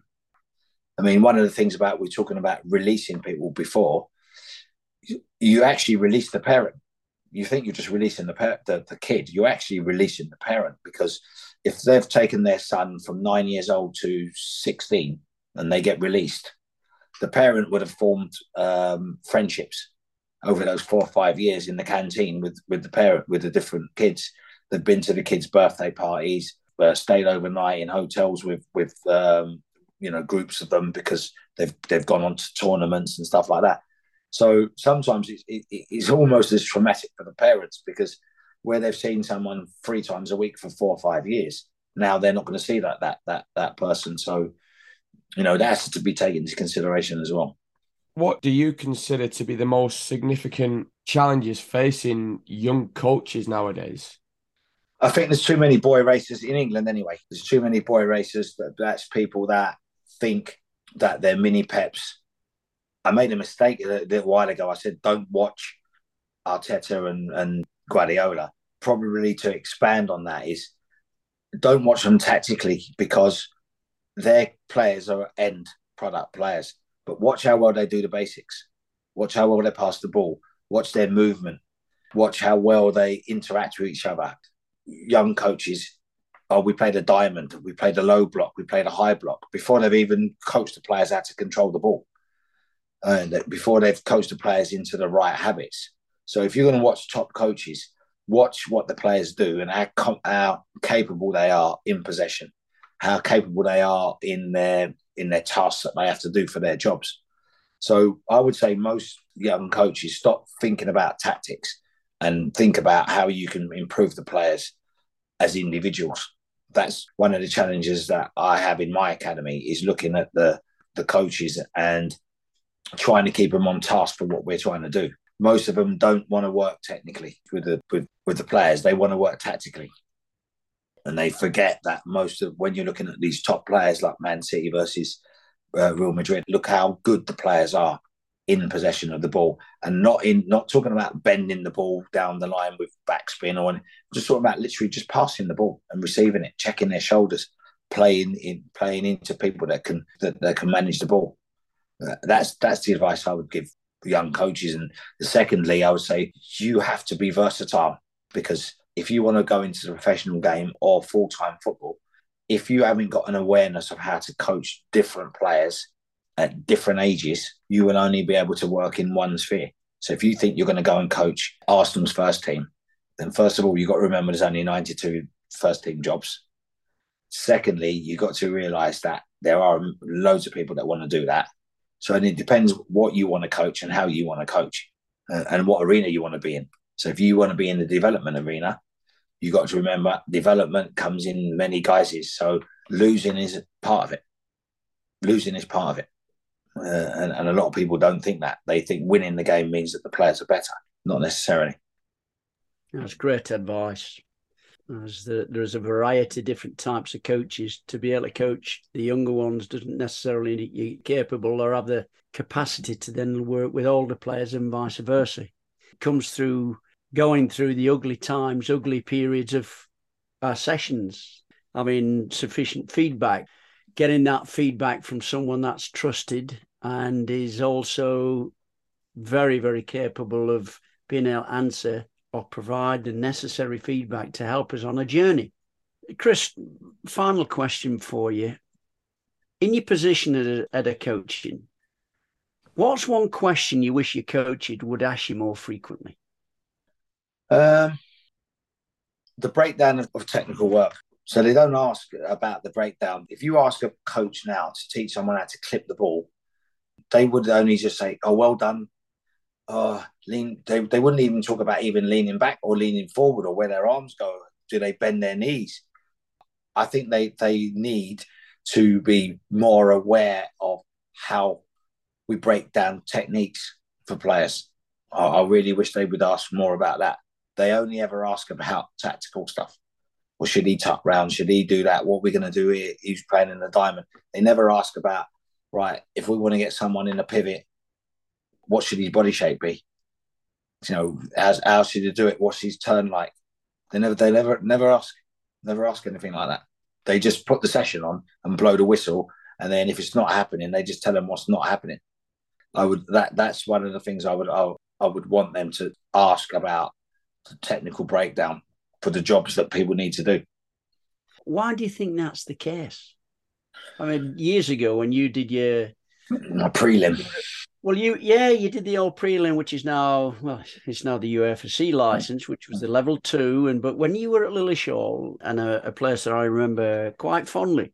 I mean, one of the things about we're talking about releasing people before, you actually release the parent you think you're just releasing the, the the kid. You're actually releasing the parent because if they've taken their son from nine years old to sixteen and they get released, the parent would have formed um, friendships over those four or five years in the canteen with with the parent with the different kids. They've been to the kids' birthday parties, uh, stayed overnight in hotels with with um, you know groups of them because they've they've gone on to tournaments and stuff like that. So sometimes it's, it, it's almost as traumatic for the parents because where they've seen someone three times a week for four or five years, now they're not going to see that that that that person. So, you know, that has to be taken into consideration as well. What do you consider to be the most significant challenges facing young coaches nowadays? I think there's too many boy racers in England anyway. There's too many boy racers. That, that's people that think that they're mini peps I made a mistake a little while ago. I said, don't watch Arteta and, and Guardiola. Probably to expand on that is don't watch them tactically because their players are end product players. But watch how well they do the basics. Watch how well they pass the ball. Watch their movement. Watch how well they interact with each other. Young coaches oh, we played a diamond, we played a low block, we played a high block before they've even coached the players how to control the ball, Uh, and before they've coached the players into the right habits. So if you're going to watch top coaches, watch what the players do and how, how capable they are in possession, how capable they are in their in their tasks that they have to do for their jobs. So I would say most young coaches stop thinking about tactics and think about how you can improve the players as individuals. That's one of the challenges that I have in my academy is looking at the the coaches and trying to keep them on task for what we're trying to do. Most of them don't want to work technically with the with, with the players. They want to work tactically. And they forget that most of when you're looking at these top players like Man City versus uh, Real Madrid, look how good the players are in possession of the ball and not in not talking about bending the ball down the line with backspin or just talking about literally just passing the ball and receiving it, checking their shoulders, playing in playing into people that can that, that can manage the ball. Uh, that's that's the advice I would give young coaches. And secondly, I would say you have to be versatile because if you want to go into the professional game or full time football, if you haven't got an awareness of how to coach different players at different ages, you will only be able to work in one sphere. So if you think you're going to go and coach Arsenal's first team, then first of all, you've got to remember there's only 92 first team jobs. Secondly, you've got to realize that there are loads of people that want to do that. So and it depends what you want to coach and how you want to coach uh, and what arena you want to be in. So if you want to be in the development arena, you got to remember development comes in many guises. So losing is part of it. Losing is part of it. Uh, and, and a lot of people don't think that. They think winning the game means that the players are better. Not necessarily. That's great advice. There's, the, there's a variety of different types of coaches. To be able to coach the younger ones doesn't necessarily capable or have the capacity to then work with older players and vice versa. It comes through going through the ugly times, ugly periods of our sessions. I mean, sufficient feedback, getting that feedback from someone that's trusted and is also very, very capable of being able to answer or provide the necessary feedback to help us on a journey. Chris, final question for you. In your position at a, at a coaching, what's one question you wish your coach would ask you more frequently? Um, the breakdown of, of technical work. So they don't ask about the breakdown. If you ask a coach now to teach someone how to clip the ball, they would only just say, "Oh, well done." Uh, lean. They, they wouldn't even talk about even leaning back or leaning forward or where their arms go. Do they bend their knees? I think they they need to be more aware of how we break down techniques for players. I, I really wish they would ask more about that. They only ever ask about *laughs* tactical stuff. Well, should he tuck round? Should he do that? What are we going to do here? He's playing in the diamond. They never ask about right, if we want to get someone in a pivot, what should his body shape be? You know, how, how should he do it? What's his turn like? They never, they never, never ask, never ask anything like that. They just put the session on and blow the whistle, and then if it's not happening, they just tell them what's not happening. I would that that's one of the things I would I, I would want them to ask about the technical breakdown for the jobs that people need to do. Why do you think that's the case? I mean, years ago when you did your my prelim. Well, you yeah, you did the old prelim, which is now well, it's now the UEFA C license, which was the level two. And but when you were at Lilleshall, and a, a place that I remember quite fondly.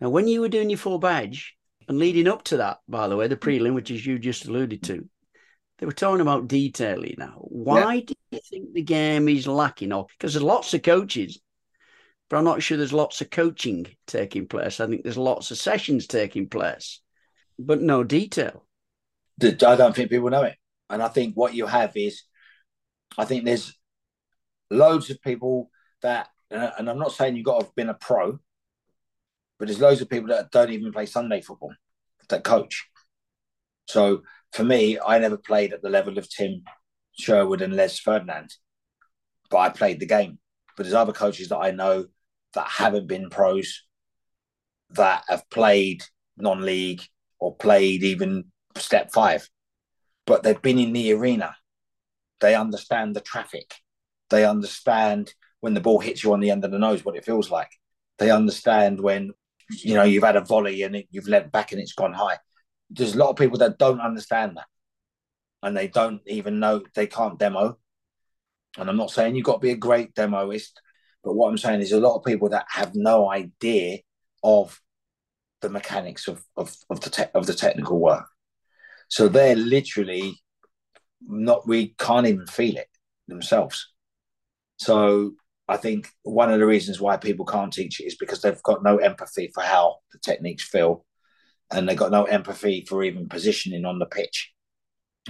Now, when you were doing your full badge and leading up to that, by the way, the prelim, which is you just alluded to, they were talking about detailing now. Why do you think the game is lacking? Or because there's lots of coaches but I'm not sure there's lots of coaching taking place. I think there's lots of sessions taking place, but no detail. I don't think people know it. And I think what you have is, I think there's loads of people that, and I'm not saying you've got to have been a pro, but there's loads of people that don't even play Sunday football that coach. So for me, I never played at the level of Tim Sherwood and Les Ferdinand, but I played the game. But there's other coaches that I know that haven't been pros that have played non-league or played even step five, but they've been in the arena. They understand the traffic. They understand when the ball hits you on the end of the nose, what it feels like. They understand when you know you've had a volley and it, you've leant back and it's gone high. There's a lot of people that don't understand that, and they don't even know they can't demo. And I'm not saying you've got to be a great demoist, but what I'm saying is a lot of people that have no idea of the mechanics of of, of the te- of the technical work. So they're literally not we can't even feel it themselves. So I think one of the reasons why people can't teach it is because they've got no empathy for how the techniques feel, and they've got no empathy for even positioning on the pitch.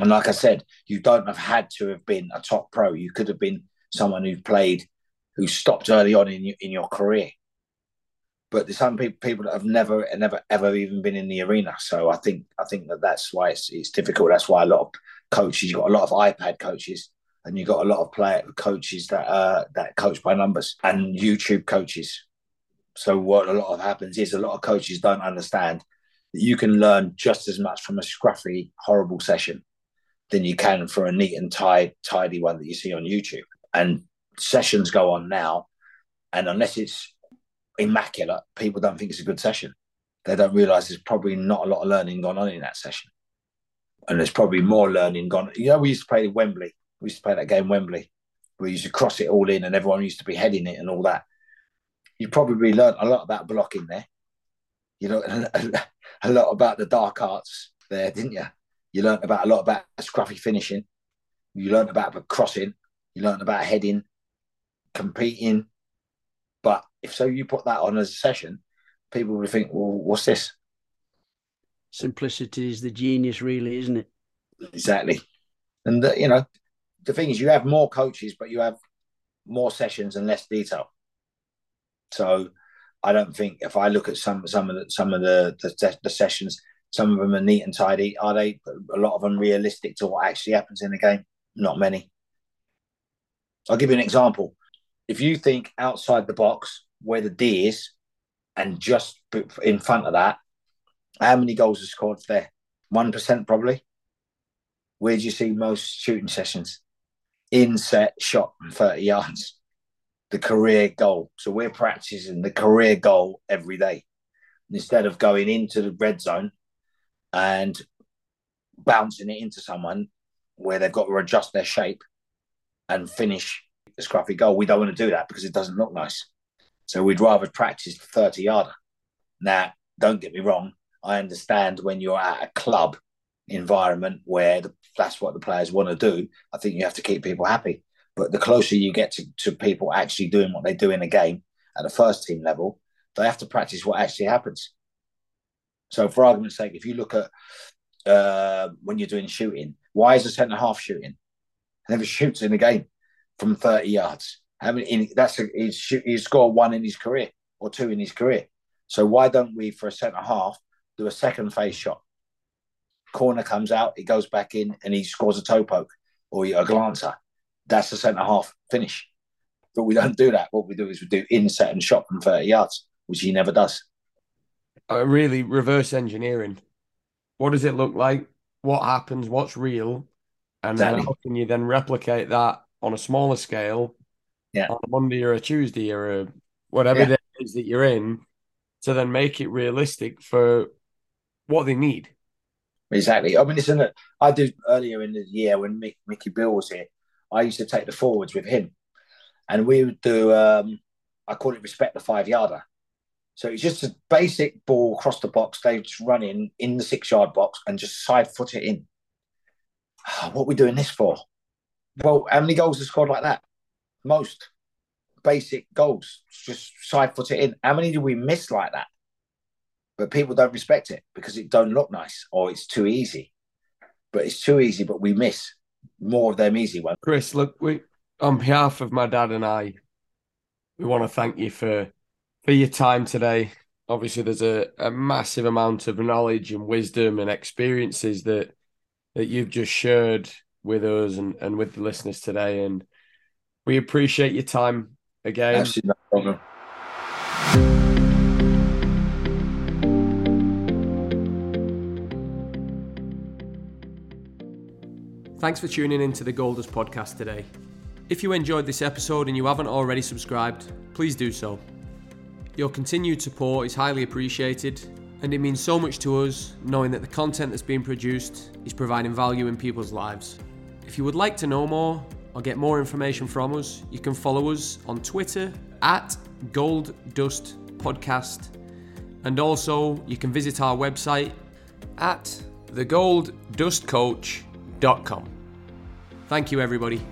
And like I said, you don't have had to have been a top pro. You could have been someone who played, who stopped early on in in your career. But there's some people people that have never never ever even been in the arena. So I think I think that that's why it's it's difficult. That's why a lot of coaches, you've got a lot of iPad coaches and you've got a lot of player coaches that uh, that coach by numbers and YouTube coaches. So what a lot of happens is a lot of coaches don't understand that you can learn just as much from a scruffy, horrible session than you can for a neat and tidy, tidy one that you see on YouTube. And sessions go on now, and unless it's immaculate, people don't think it's a good session. They don't realise there's probably not a lot of learning gone on in that session, and there's probably more learning gone. You know, we used to play Wembley we used to play that game Wembley. We used to cross it all in, and everyone used to be heading it and all that. You probably learned a lot about blocking there. You know, *laughs* a lot about the dark arts there, didn't you? You learned about a lot about scruffy finishing. You learned about the crossing. You learned about heading, competing. But if so, you put that on as a session, people would think, "Well, what's this?" Simplicity is the genius, really, isn't it? Exactly. And uh, you know, the thing is, you have more coaches, but you have more sessions and less detail. So I don't think if I look at some some of the some of the, the, the sessions, some of them are neat and tidy. Are they? A lot of them realistic to what actually happens in the game? Not many. I'll give you an example. If you think outside the box where the D is, and just in front of that, how many goals are scored there? One percent probably. Where do you see most shooting sessions? inset shot from 30 yards, the career goal. So we're practicing the career goal every day instead of going into the red zone and bouncing it into someone where they've got to adjust their shape and finish the scruffy goal. We don't want to do that because it doesn't look nice. So we'd rather practice the 30 yarder. Now, don't get me wrong, I understand when you're at a club environment where the, that's what the players want to do, I think you have to keep people happy. But the closer you get to, to people actually doing what they do in a game at the first team level, they have to practice what actually happens. So, for argument's sake, if you look at uh, when you're doing shooting, why is a centre half shooting? Never shoots in a game from 30 yards. How many? In, that's a, he's, he's scored one in his career or two in his career. So why don't we, for a centre half, do a second phase shot? corner comes out, he goes back in and he scores a toe poke or a glancer. That's the centre half finish. But we don't do that. What we do is we do inset and shot from 30 yards, which he never does. Uh, really, reverse engineering. What does it look like? What happens? What's real? And exactly. then how can you then replicate that on a smaller scale yeah. on a Monday or a Tuesday or a whatever yeah. it is that you're in to then make it realistic for what they need? Exactly. I mean, listen, I did earlier in the year when Mick, Mickey Beale was here. I used to take the forwards with him, and we would do. Um, I call it respect the five yarder. So it's just a basic ball across the box. They just run in in the six yard box and just side foot it in. What are we doing this for? Well, how many goals are scored like that? Most basic goals. Just side foot it in. How many do we miss like that? but people don't respect it because it don't look nice or it's too easy. But it's too easy, but we miss more of them easy ones. Chris, look, we on behalf of my dad and I, we want to thank you for for your time today. Obviously, there's a, a massive amount of knowledge and wisdom and experiences that that you've just shared with us and, and with the listeners today. And we appreciate your time again. Absolutely no problem. Thanks for tuning in to the Goldust podcast today. If you enjoyed this episode and you haven't already subscribed, please do so. Your continued support is highly appreciated, and it means so much to us knowing that the content that's being produced is providing value in people's lives. If you would like to know more or get more information from us, you can follow us on Twitter at Gold Dust Podcast, and also you can visit our website at thegolddustcoach.com. Thank you, everybody.